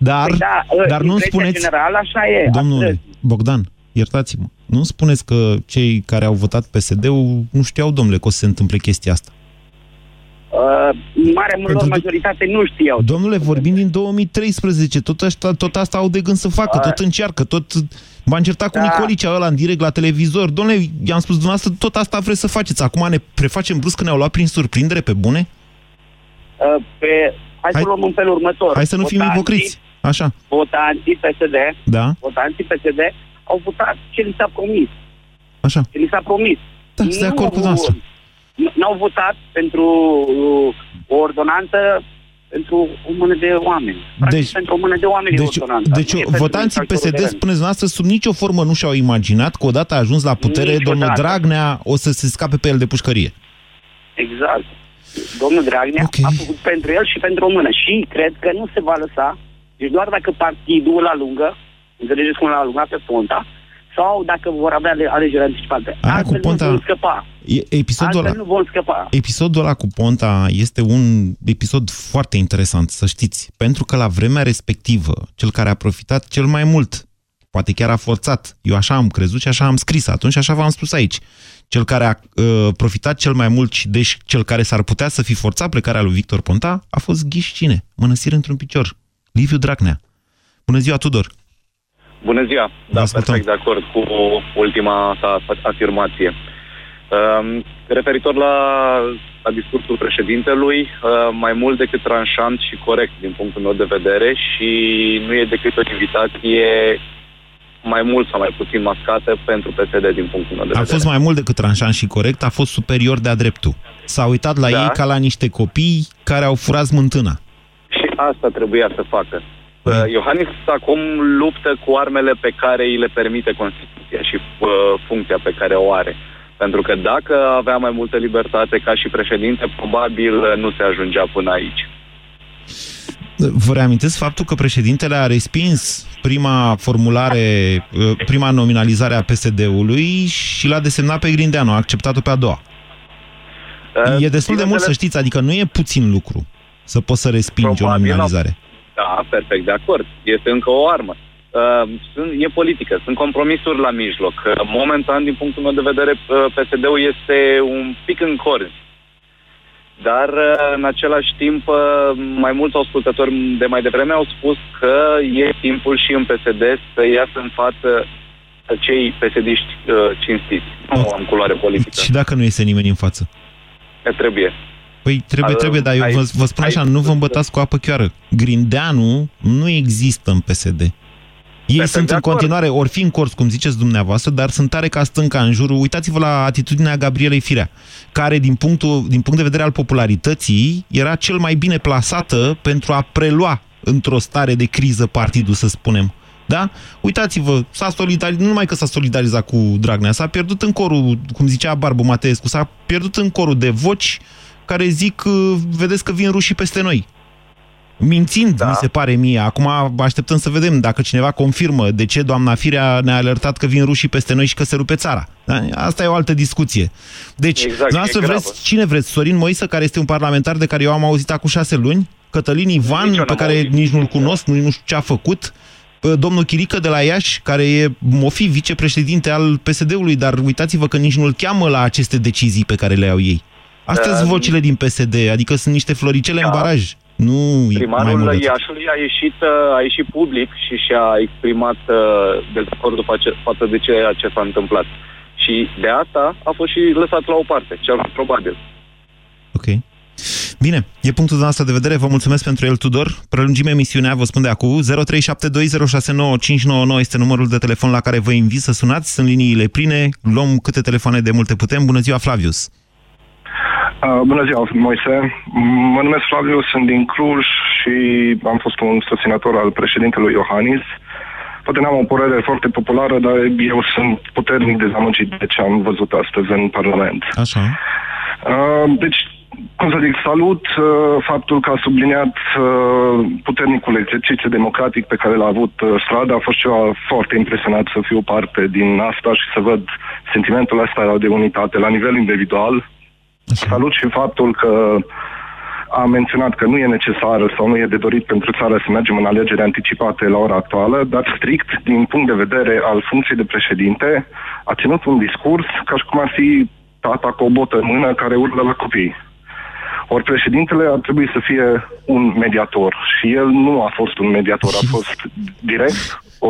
Dar, Păi da, ă, dar nu-mi impresia spuneți... generală așa e. Domnule Bogdan, iertați-mă, nu spuneți că cei care au votat PSD-ul nu știau, domnule, că o să se întâmple chestia asta. Uh, marea lor Pentru- majoritate nu știau. Domnule, vorbim din 2013, tot, asta, tot asta au de gând să facă, tot încearcă, tot... M-a încertat cu Da. Nicolicea ăla în direct la televizor. Domnule, i-am spus dumneavoastră, tot asta vreți să faceți. Acum ne prefacem brusc că ne-au luat prin surprindere, pe bune? Uh, pe, hai, Hai- să luăm în felul următor. Hai să nu fim Votanții- ipocriți. Așa, Votanții PSD, da, votanții PSD au votat ce li s-a promis. așa. Ce li s-a promis. Da, sunt de acord cu dumneavoastră. nu- N-au votat pentru uh, o ordonanță pentru o mână de oameni. Practic, Deci- pentru o mână de oameni e Deci, ordonanța. deci Nu e pentru votanții infractorul PSD, de rând. spuneți noastră, sub nicio formă nu și-au imaginat că odată a ajuns la putere, Niciodată. domnul Dragnea o să se scape pe el de pușcărie. Exact. Domnul Dragnea Ok. a făcut pentru el și pentru o mână. Și cred că nu se va lăsa, deci doar dacă partidul la lungă, înțelegeți cum l-a alungat pe Ponta, sau dacă vor avea ale- alegeri anticipate. Aia cu Altfel Ponta- nu vor scăpa. E- Episodul Altfel ăla, nu vor scăpa. episodul ăla cu Ponta este un episod foarte interesant, să știți, pentru că la vremea respectivă, cel care a profitat cel mai mult, poate chiar a forțat, eu așa am crezut și așa am scris atunci și așa v-am spus aici, cel care a uh, profitat cel mai mult și deci cel care s-ar putea să fi forțat plecarea lui Victor Ponta a fost ghiși cine? Mănăsire într-un picior. Liviu Dragnea. Bună ziua, Tudor! Bună ziua! Da, ascultăm. perfect de acord cu ultima sa afirmație. Um, referitor la, la discursul președintelui, uh, mai mult decât tranșant și corect din punctul meu de vedere și nu e decât o invitație mai mult sau mai puțin mascată pentru PSD din punctul meu de A vedere. fost mai mult decât tranșant și corect, a fost superior de-a dreptul. S-a uitat la Da. ei ca la niște copii care au furat smântâna. Și asta trebuia să facă. Păi. Uh, Iohannis acum luptă cu armele pe care îi le permite Constituția și uh, funcția pe care o are. Pentru că dacă avea mai multă libertate ca și președinte, probabil uh, nu se ajungea până aici. Vă reamintesc faptul că președintele a respins prima formulare, uh, prima nominalizare a PSD-ului și l-a desemnat pe Grindeanu, a acceptat-o pe a doua. Uh, E destul de mult să bineînțeles, știți, adică nu e puțin lucru să poți să respingi o Probabil nominalizare. Da, perfect, de acord. Este încă o armă. Uh, sunt, e politică, sunt compromisuri la mijloc. Uh, Momentan, din punctul meu de vedere, uh, PSD-ul este un pic în corzi. Dar, uh, în același timp, uh, mai mulți ascultători de mai devreme au spus că e timpul și în PSD să iasă în față cei PSD-ști uh, cinstiți. Nu am culoare politică. Și dacă nu iese nimeni în față? Trebuie. Păi trebuie, Al- trebuie, dar eu ai- vă, vă spun așa, ai- nu vă îmbătați cu apă chioară. Grindeanu nu există în PSD. Ei Perfect sunt de în acord. continuare, ori fi în cors, cum ziceți dumneavoastră, dar sunt tare ca stânca în jurul. Uitați-vă la atitudinea Gabrielei Firea, care, din, punctul, din punct de vedere al popularității, era cel mai bine plasată pentru a prelua într-o stare de criză partidul, să spunem. Da? Uitați-vă, s-a solidarizat, nu numai că s-a solidarizat cu Dragnea, s-a pierdut în corul, cum zicea Barbu Mateescu, s-a pierdut în corul de voci care zic, uh, vedeți că vin rușii peste noi. Mințind, da. mi se pare mie. Acum așteptăm să vedem dacă cineva confirmă de ce doamna Firea ne-a alertat că vin rușii peste noi și că se rupe țara. Da? Asta e o altă discuție. Deci, Exact, dumneavoastră e vreți, gravă. cine vreți? Sorin Moisă, care este un parlamentar de care eu am auzit acum șase luni? Cătălin Ivan, Nici eu pe n-am care auzit. nici nu-l cunosc, nu, nu știu ce a făcut. Pă, Domnul Chirică de la Iași, care e, o fi vicepreședinte al PSD-ului, dar uitați-vă că nici nu-l cheamă la aceste decizii pe care le au ei. Astea sunt Da. vocile din PSD, adică sunt niște floricele în Da. baraj. Nu, Primarul mai mult. Iașului a ieșit, uh, a ieșit public și și-a exprimat uh, dezacordul face- față de ceea ce s-a întâmplat. Și de asta a fost și lăsat la o parte, cel mai probabil. Ok. Bine, e punctul nostru de vedere. Vă mulțumesc pentru el, Tudor. Prelungim emisiunea, vă spun de acum. 0372069599 este numărul de telefon la care vă invit să sunați. Sunt liniile pline. Luăm câte telefoane de multe putem. Bună ziua, Flavius. Uh, bună ziua, Moise. Mă numesc Flaviu, sunt din Cluj și am fost un susținător al președintelui Iohannis. Poate n-am o părere foarte populară, dar eu sunt puternic dezamăgit de ce am văzut astăzi în Parlament. Așa. Uh, deci, cum să zic, salut uh, faptul că a subliniat uh, puternicul exercițiu democratic pe care l-a avut uh, strada. A fost ceva foarte impresionat să fiu parte din asta și să văd sentimentul ăsta de unitate la nivel individual. Salut și faptul că a menționat că nu e necesar sau nu e de dorit pentru țară să mergem în alegeri anticipate la ora actuală, dar strict din punct de vedere al funcției de președinte, a ținut un discurs ca și cum ar fi tata cu o botă în mână care urlă la copii. Ori președintele ar trebui să fie un mediator și el nu a fost un mediator, a fost direct o,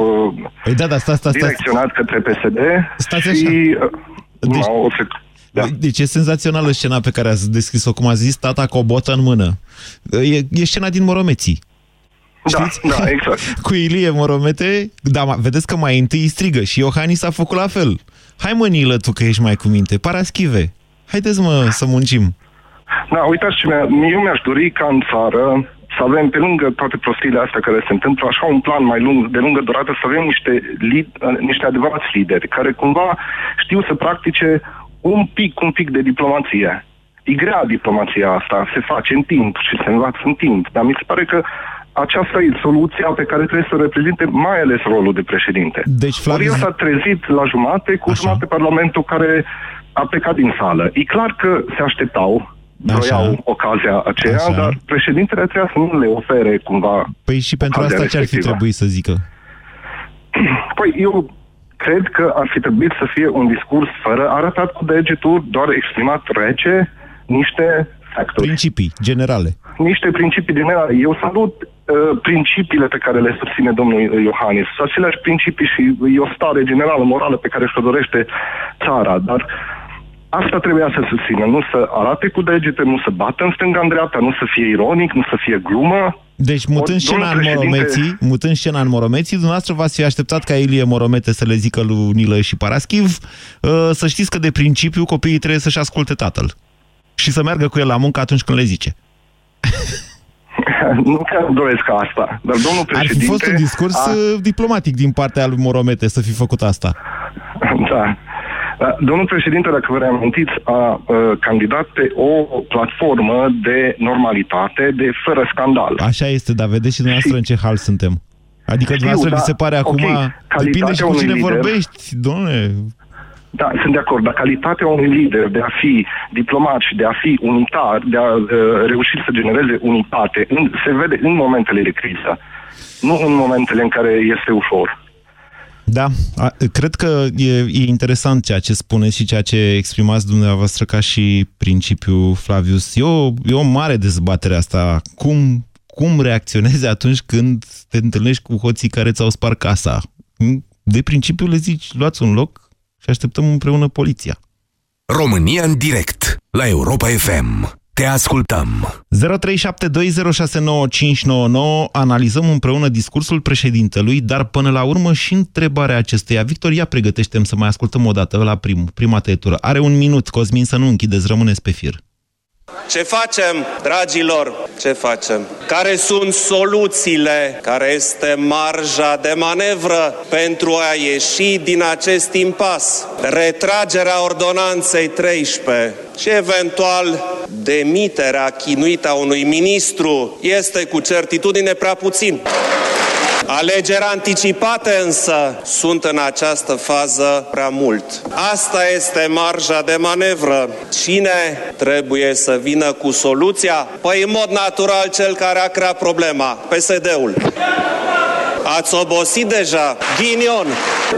Păi da, da, stai, stai, stai. direcționat către PSD Stați și... așa. uh, Deci- nu, o să, da. Deci e senzațională scena pe care ați descris-o, cum a zis tata cu o botă în mână. E, e scena din Moromeții. Da, da, exact. *laughs* Cu Ilie Moromete, da, ma- vedeți că mai întâi strigă și Iohannis a făcut la fel. Hai mă, Nilă, tu că ești mai cu minte, paraschive. Haideți mă să muncim. Da, uitați ce mi eu mi-aș dori ca în țară să avem, pe lângă toate prostiile astea care se întâmplă, așa un plan mai lung, de lungă durată, să avem niște, lid, niște adevărați lideri care cumva știu să practice un pic, un pic de diplomație. E grea diplomația asta, se face în timp și se învață în timp, dar mi se pare că aceasta e soluția pe care trebuie să o reprezinte mai ales rolul de președinte. Deci, Ori el s-a trezit la jumate cu jumate Parlamentul care a plecat din sală. E clar că se așteptau, vroiau ocazia aceea, Așa. dar președintele trebuia să nu le ofere cumva Păi și pentru ocazia asta ce ar fi respectivă. trebuit să zică? Păi eu cred că ar fi trebuit să fie un discurs fără arătat cu degetul, doar exprimat rece niște factori. Principii generale. Niște principii din ele. Eu salut uh, principiile pe care le susține domnul Iohannis. Sunt aceleași principii și e o stare generală, morală pe care și-o dorește țara, dar asta trebuia să susțină, nu să arate cu degete, nu să bată în stânga în dreapta, nu să fie ironic, nu să fie glumă. Deci, mutând Ori, scena în domnul președinte- Moromeții, mutând scena în Moromeții, dumneavoastră v-ați fi așteptat ca Ilie Moromete să le zică lui Nilă și Paraschiv uh, să știți că de principiu copiii trebuie să-și asculte tatăl. Și să meargă cu el la muncă atunci când le zice. *laughs* nu chiar doresc asta, dar domnul Ar președinte... fi fost un discurs a- uh, diplomatic din partea lui Moromete să fi făcut asta. Da. Da, Domnul președinte, dacă vă reamintiți, a uh, candidat pe o platformă de normalitate, de fără scandal. Așa este, dar vedeți și dumneavoastră în ce hal suntem. Adică Știu, dumneavoastră vi da, se pare ok, acum, depinde calitatea și cu unui cine lider- vorbești, domnule. Da, sunt de acord, dar calitatea unui lider de a fi diplomat și de a fi unitar, de a uh, reuși să genereze unitate, în, se vede în momentele de criză, nu în momentele în care este ușor. Da, a, cred că e, e interesant ceea ce spuneți și ceea ce exprimați dumneavoastră ca și principiu, Flavius. E o, e o mare dezbatere asta. Cum, cum reacționezi atunci când te întâlnești cu hoții care ți-au spart casa? De principiu le zici, luați un loc și așteptăm împreună poliția. România în direct la Europa FM. Te ascultăm. 0372069599 analizăm împreună discursul președintelui, dar până la urmă și întrebarea acesteia. Victor, ia pregătește să mai ascultăm o dată la primul, prima tăietură. Are un minut, Cosmin, să nu închideți, rămâneți pe fir. Ce facem, dragilor? Ce facem? Care sunt soluțiile? Care este marja de manevră pentru a ieși din acest impas? Retragerea ordonanței 13 și eventual demiterea chinuită a unui ministru este cu certitudine prea puțin. Alegeri anticipate însă sunt în această fază prea mult. Asta este marja de manevră. Cine trebuie să vină cu soluția? Păi în mod natural cel care a creat problema, PSD-ul. Ați obosit deja. Ghinion.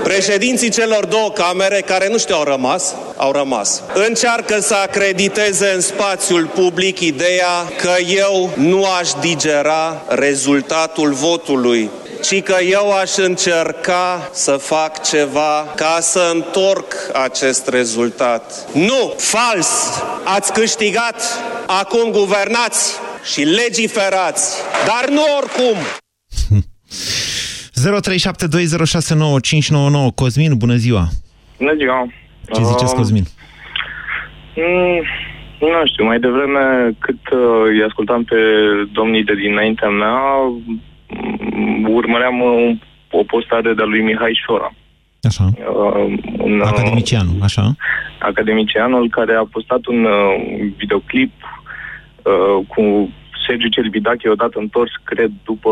Președinții celor două camere, care nu știu au rămas, au rămas. Încearcă să acrediteze în spațiul public ideea că eu nu aș digera rezultatul votului ci că eu aș încerca să fac ceva ca să întorc acest rezultat. Nu! Fals! Ați câștigat, acum guvernați și legiferați, dar nu oricum! 0372069599 Cosmin, bună ziua! Bună ziua! Ce ziceți, Um, Cosmin? Mm, nu știu, mai devreme cât uh, îi ascultam pe domnii de dinaintea mea, mm, urmăream uh, o postare de-a lui Mihai Șora. Așa. Uh, un, uh, Academicianu, așa? academicianul care a postat un uh, videoclip uh, cu Sergiu Celibidache odată întors, cred, după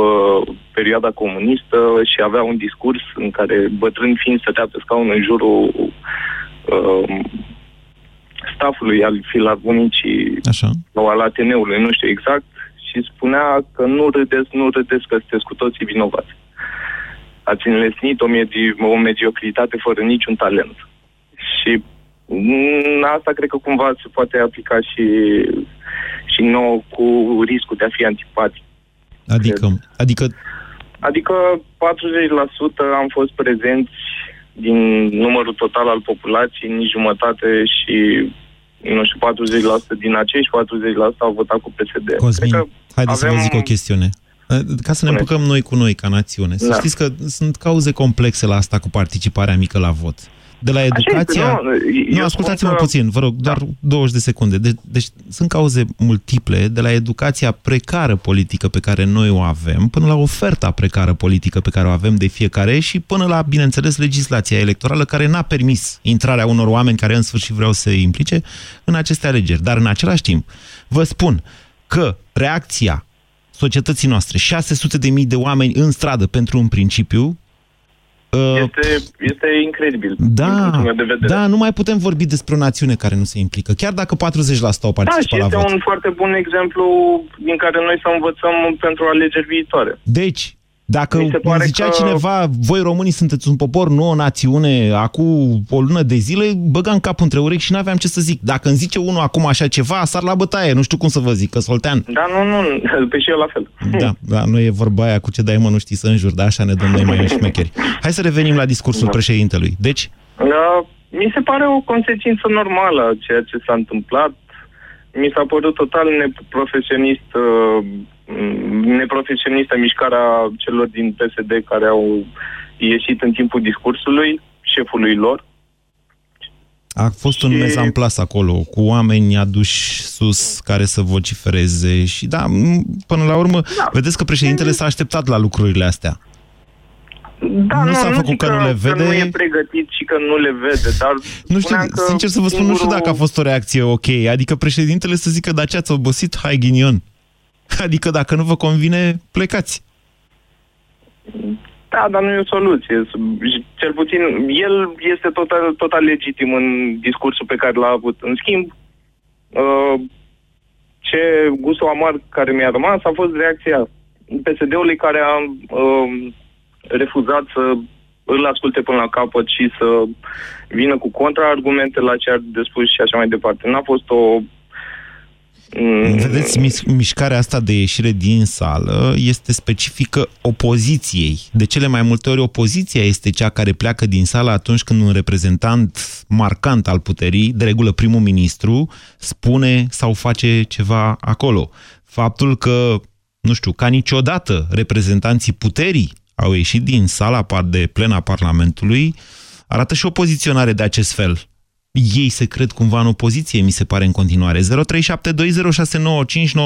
perioada comunistă și avea un discurs în care bătrân fiind stătea pe scaun în jurul uh, stafului al filarmonicii Așa. sau al Ateneului, nu știu exact, și spunea că nu râdeți, nu râdeți că sunteți cu toții vinovați. Ați înlesnit o, medi- o mediocritate fără niciun talent. Și mm, asta cred că cumva se poate aplica și, și nouă cu riscul de a fi antipatic. Adică, adică Adică 40% am fost prezenți din numărul total al populației, nici jumătate și nu știu, 40% din acești 40% au votat cu PSD. Cosmin, Cred că haideți să vă zic o chestiune. Ca să ne împucăm noi cu noi ca națiune. Să Da. știți că sunt cauze complexe la asta cu participarea mică la vot. De la educația... nu, eu nu ascultați-mă spun că- puțin, vă rog, doar 20 de secunde. De, deci sunt cauze multiple, de la educația precară politică pe care noi o avem, până la oferta precară politică pe care o avem de fiecare și până la, bineînțeles, legislația electorală care n-a permis intrarea unor oameni care în sfârșit vreau să se implice în aceste alegeri. Dar în același timp, vă spun că reacția societății noastre, 600 de mii de oameni în stradă pentru un principiu, uh, Este, este incredibil. din da, punctul meu de vedere. da, nu mai putem vorbi despre o națiune care nu se implică, chiar dacă 40% au Da, participat și la este vot. un foarte bun exemplu din care noi să învățăm pentru alegeri viitoare. Deci, dacă Mi se îmi pare zicea că- cineva, voi românii sunteți un popor, nu o națiune, acum o lună de zile, băgam capul între urechi și n-aveam ce să zic. Dacă îmi zice unul acum așa ceva, sar la bătaie, nu știu cum să vă zic, că soltean. Da, nu, nu, *laughs* pe și eu la fel. Da, da, nu e vorba aia cu ce dai mă, nu știi să înjuri, dar așa ne dăm noi mai în șmecheri. Hai să revenim la discursul președintelui. Deci, Da, mi se pare o consecință normală a ceea ce s-a întâmplat. Mi s-a părut total neprofesionist, uh, m, neprofesionistă mișcarea celor din PSD care au ieșit în timpul discursului, șefului lor. a fost un mezamplas acolo, cu oameni aduși sus care să vocifereze și da, m- până la urmă, vedeți că președintele s-a așteptat la lucrurile astea. Da, Nu s-a nu făcut zic că nu le Că nu vede. e pregătit și că nu le vede, dar *laughs* Nu știu, spuneam că sincer să vă spun, nu știu dacă a fost o reacție ok. Adică președintele să zică, da ce ați obosit, hai ghinion. Adică dacă nu vă convine, plecați. Da, dar nu e o soluție. Cel puțin, el este total, total legitim în discursul pe care l-a avut. În schimb, uh, ce gustul amar care mi-a rămas a fost reacția PSD-ului care a uh, refuzat să îl asculte până la capăt și să vină cu contraargumente la ce ar de spus și așa mai departe. N-a fost o... mm, Vedeți, mis- mișcarea asta de ieșire din sală este specifică opoziției. De cele mai multe ori opoziția este cea care pleacă din sală atunci când un reprezentant marcant al puterii, de regulă primul ministru, spune sau face ceva acolo. Faptul că, nu știu, ca niciodată reprezentanții puterii au ieșit din sala par- de plena Parlamentului, arată și o poziționare de acest fel ei se cred cumva în opoziție, mi se pare în continuare. 0372069599,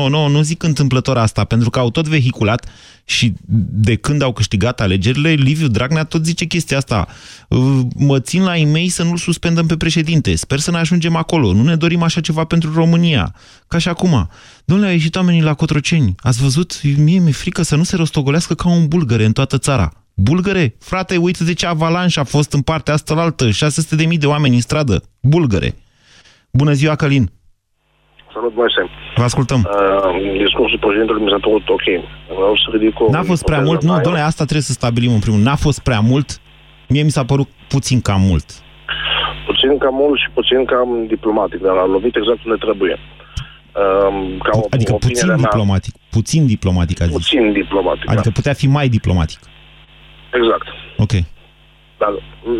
nu zic întâmplător asta, pentru că au tot vehiculat și de când au câștigat alegerile, Liviu Dragnea tot zice chestia asta. "Uh, Mă țin la e să nu-l suspendăm pe președinte. Sper să ne ajungem acolo. Nu ne dorim așa ceva pentru România. Ca și acum. Domnule, au ieșit oamenii la Cotroceni. Ați văzut? Mie mi-e frică să nu se rostogolească ca un bulgăre în toată țara. Bulgăre, frate, uite de ce avalanș a fost în partea asta altă, 600 de mii de oameni în stradă, bulgăre. Bună ziua, Călin! Salut, Moise. Vă ascultăm. Uh, discursul președintelui mi s-a părut ok. Vreau să ridic o... N-a fost prea ipoteză mult? Nu, mai- domnule, asta trebuie să stabilim în primul rând. N-a fost prea mult? Mie mi s-a părut puțin cam mult. Puțin cam mult și puțin cam diplomatic, dar a lovit exact unde trebuie. Um, ca o, Adică opiniile puțin mea, diplomatic. Puțin diplomatic, a zis. Puțin diplomatic, Adică da. putea fi mai diplomatic. Exact. Ok. Dar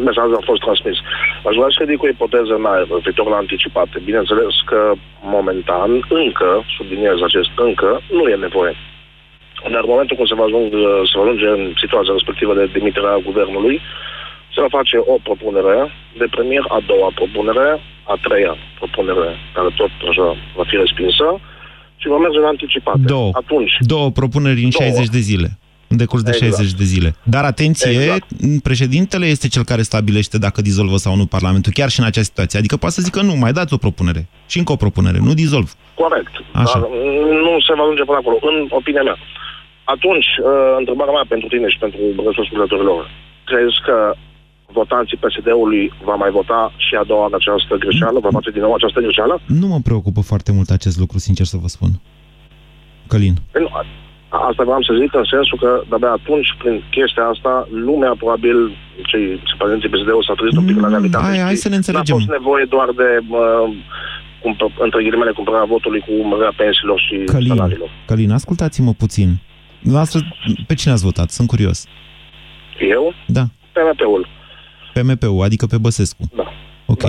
mesajul a fost transmis. Aș vrea să ridic o ipoteză în aer referitor la anticipate. Bineînțeles că momentan, încă, subliniez acest încă, nu e nevoie. Dar în momentul când se va, ajung, se va ajunge în situația respectivă de demiterea guvernului, se va face o propunere de premier, a doua propunere, a treia propunere, care tot așa va fi respinsă, și va merge în anticipate. Două. Atunci, Două propuneri în Două. 60 de zile. În decurs de Exact. 60 de zile. Dar atenție, Exact. președintele este cel care stabilește dacă dizolvă sau nu Parlamentul, chiar și în această situație. Adică poate să zică nu, mai dați o propunere. Și încă o propunere, nu dizolv. Corect. Așa. Dar nu se va ajunge până acolo, în opinia mea. Atunci, uh, întrebarea mea pentru tine și pentru restul ascultătorilor. Crezi că votanții PSD-ului va mai vota și a doua oară această greșeală? Va face din nou această greșeală? Nu mă preocupă foarte mult acest lucru, sincer să vă spun. Călin. Păi nu, a- Asta vreau să zic în sensul că de-abia atunci, prin chestia asta, lumea, probabil, cei simpatizanții PSD-ului s-au trezit un pic la realitate. hai- hai știi? să ne înțelegem. N-a fost nevoie doar de, uh, cumpă, între ghilimele, cumpărarea votului cu mărirea pensiilor și Călin, salariilor. Călin, ascultați-mă puțin. Dumneavoastră, pe cine ați votat? Sunt curios. Eu? Da. PMP-ul. PMP-ul, adică pe Băsescu. Da. Ok.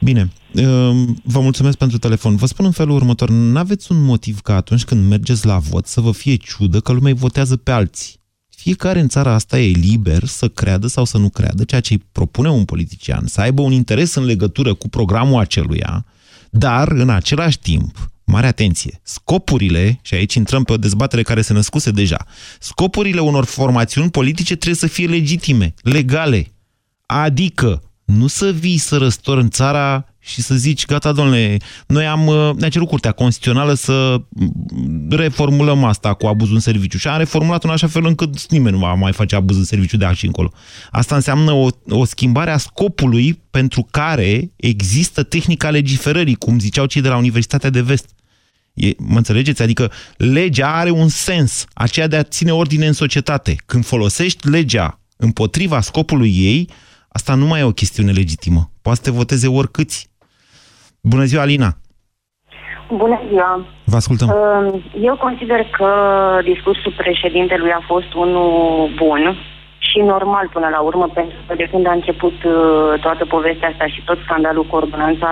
Bine. Ehm, Vă mulțumesc pentru telefon. Vă spun în felul următor. N-aveți un motiv ca atunci când mergeți la vot să vă fie ciudă că lumea îi votează pe alții. Fiecare în țara asta e liber să creadă sau să nu creadă ceea ce îi propune un politician, să aibă un interes în legătură cu programul aceluia, dar în același timp, mare atenție, scopurile, și aici intrăm pe o dezbatere care se născuse deja, scopurile unor formațiuni politice trebuie să fie legitime, legale. Adică nu să vii să răstori în țara și să zici, gata, domnule, noi am, uh, ne-a cerut Curtea Constituțională să mm, reformulăm asta cu abuzul în serviciu și am reformulat în așa fel încât nimeni nu va mai face abuz în serviciu de aici încolo. Asta înseamnă o, o schimbare a scopului pentru care există tehnica legiferării, cum ziceau cei de la Universitatea de Vest. E, mă înțelegeți? Adică legea are un sens, aceea de a ține ordine în societate. Când folosești legea împotriva scopului ei, asta nu mai e o chestiune legitimă. Poate să te voteze oricâți. Bună ziua, Alina! Bună ziua! Vă ascultăm. Uh, Eu consider că discursul președintelui a fost unul bun și normal până la urmă, pentru că de când a început uh, toată povestea asta și tot scandalul cu ordonanța,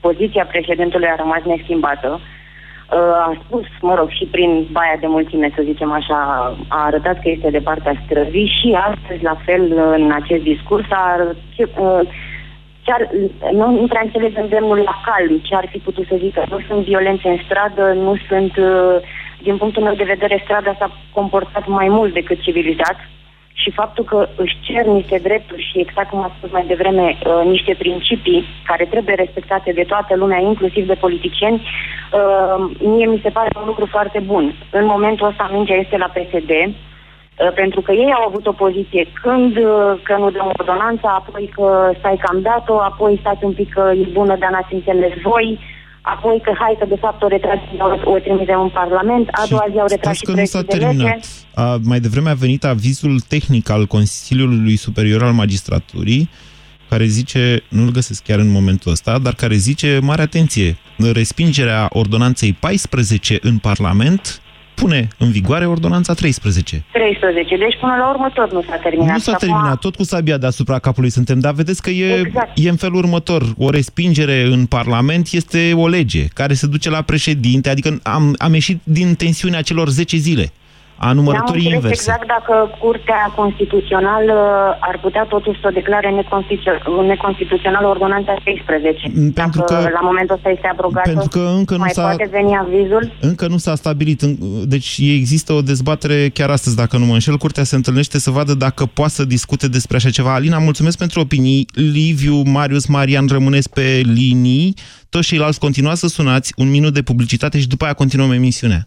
poziția președintelui a rămas neschimbată. Uh, A spus, mă rog, și prin baia de mulțime, să zicem așa, a arătat că este de partea străzii și astăzi, la fel, în acest discurs, a arătat, uh, ce ar, nu, nu prea înțeleg îndemnul la calm, ce ar fi putut să zică. Nu sunt violențe în stradă, nu sunt, uh, din punctul meu de vedere, strada s-a comportat mai mult decât civilizat și faptul că își cer niște drepturi și, exact cum a spus mai devreme, uh, niște principii care trebuie respectate de toată lumea, inclusiv de politicieni, uh, mie mi se pare un lucru foarte bun. În momentul ăsta mingea este la PSD, Uh, pentru că ei au avut o poziție când uh, că nu dăm ordonanța, apoi că stai că am dat-o, apoi stați un pic că e bună, dar n-ați înțeles voi, apoi că hai că de fapt o retragem, o, o trimitem în Parlament, a doua zi au retras Stați și că nu s-a proiectul de lege. terminat. A, mai devreme a venit avizul tehnic al Consiliului Superior al Magistraturii, care zice, nu-l găsesc chiar în momentul ăsta, dar care zice, mare atenție, respingerea ordonanței 14 în Parlament pune în vigoare ordonanța 13. 13. Deci până la urmă tot nu s-a terminat. Nu s-a Și acum- terminat, tot cu sabia deasupra capului suntem, dar vedeți că e, Exact. e în felul următor. O respingere în Parlament este o lege care se duce la președinte, adică am, am ieșit din tensiunea celor 10 zile a N-am numărătorii înțeles inverse. exact dacă Curtea Constituțională ar putea totuși să o declare neconstitu- neconstituțională ordonanța 13. Pentru dacă că- la momentul ăsta este abrogată, pentru că încă nu mai s-a- poate veni avizul? Încă nu s-a stabilit, în- deci există o dezbatere chiar astăzi, dacă nu mă înșel, Curtea se întâlnește să vadă dacă poate să discute despre așa ceva. Alina, mulțumesc pentru opinii. Liviu, Marius, Marian, rămâneți pe linii. Toți ceilalți continuați să sunați un minut de publicitate și după aia continuăm emisiunea.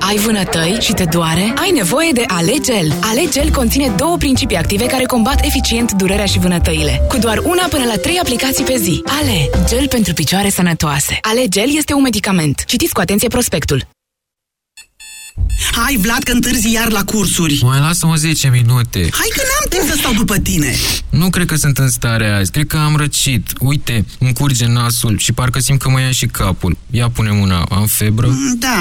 Ai vânătăi și te doare? Ai nevoie de Alegel. Alegel conține două principii active care combat eficient durerea și vânătăile. Cu doar una până la trei aplicații pe zi. Ale, gel pentru picioare sănătoase. Alegel este un medicament. Citiți cu atenție prospectul. Hai, Vlad, că întârzi iar la cursuri. Mai lasă-mă 10 minute. Hai că n-am timp să stau după tine. Nu cred că sunt în stare azi. Cred că am răcit. Uite, îmi curge nasul și parcă simt că mă ia și capul. Ia pune mâna. Am febră? Da,